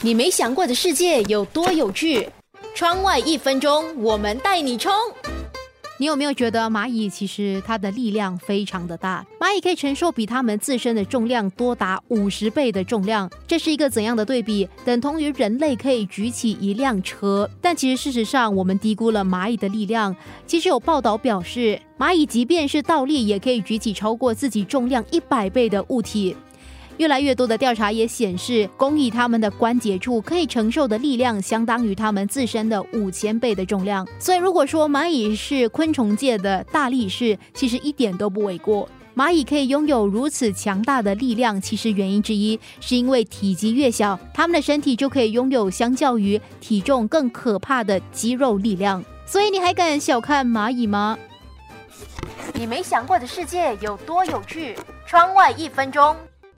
你没想过的世界有多有趣？窗外一分钟，我们带你冲！你有没有觉得蚂蚁其实它的力量非常的大？蚂蚁可以承受比它们自身的重量多达五十倍的重量，这是一个怎样的对比？等同于人类可以举起一辆车。但其实事实上，我们低估了蚂蚁的力量。其实有报道表示，蚂蚁即便是倒立，也可以举起超过自己重量一百倍的物体。越来越多的调查也显示，工蚁它们的关节处可以承受的力量相当于它们自身的五千倍的重量。所以，如果说蚂蚁是昆虫界的大力士，其实一点都不为过。蚂蚁可以拥有如此强大的力量，其实原因之一是因为体积越小，它们的身体就可以拥有相较于体重更可怕的肌肉力量。所以，你还敢小看蚂蚁吗？你没想过的世界有多有趣？窗外一分钟。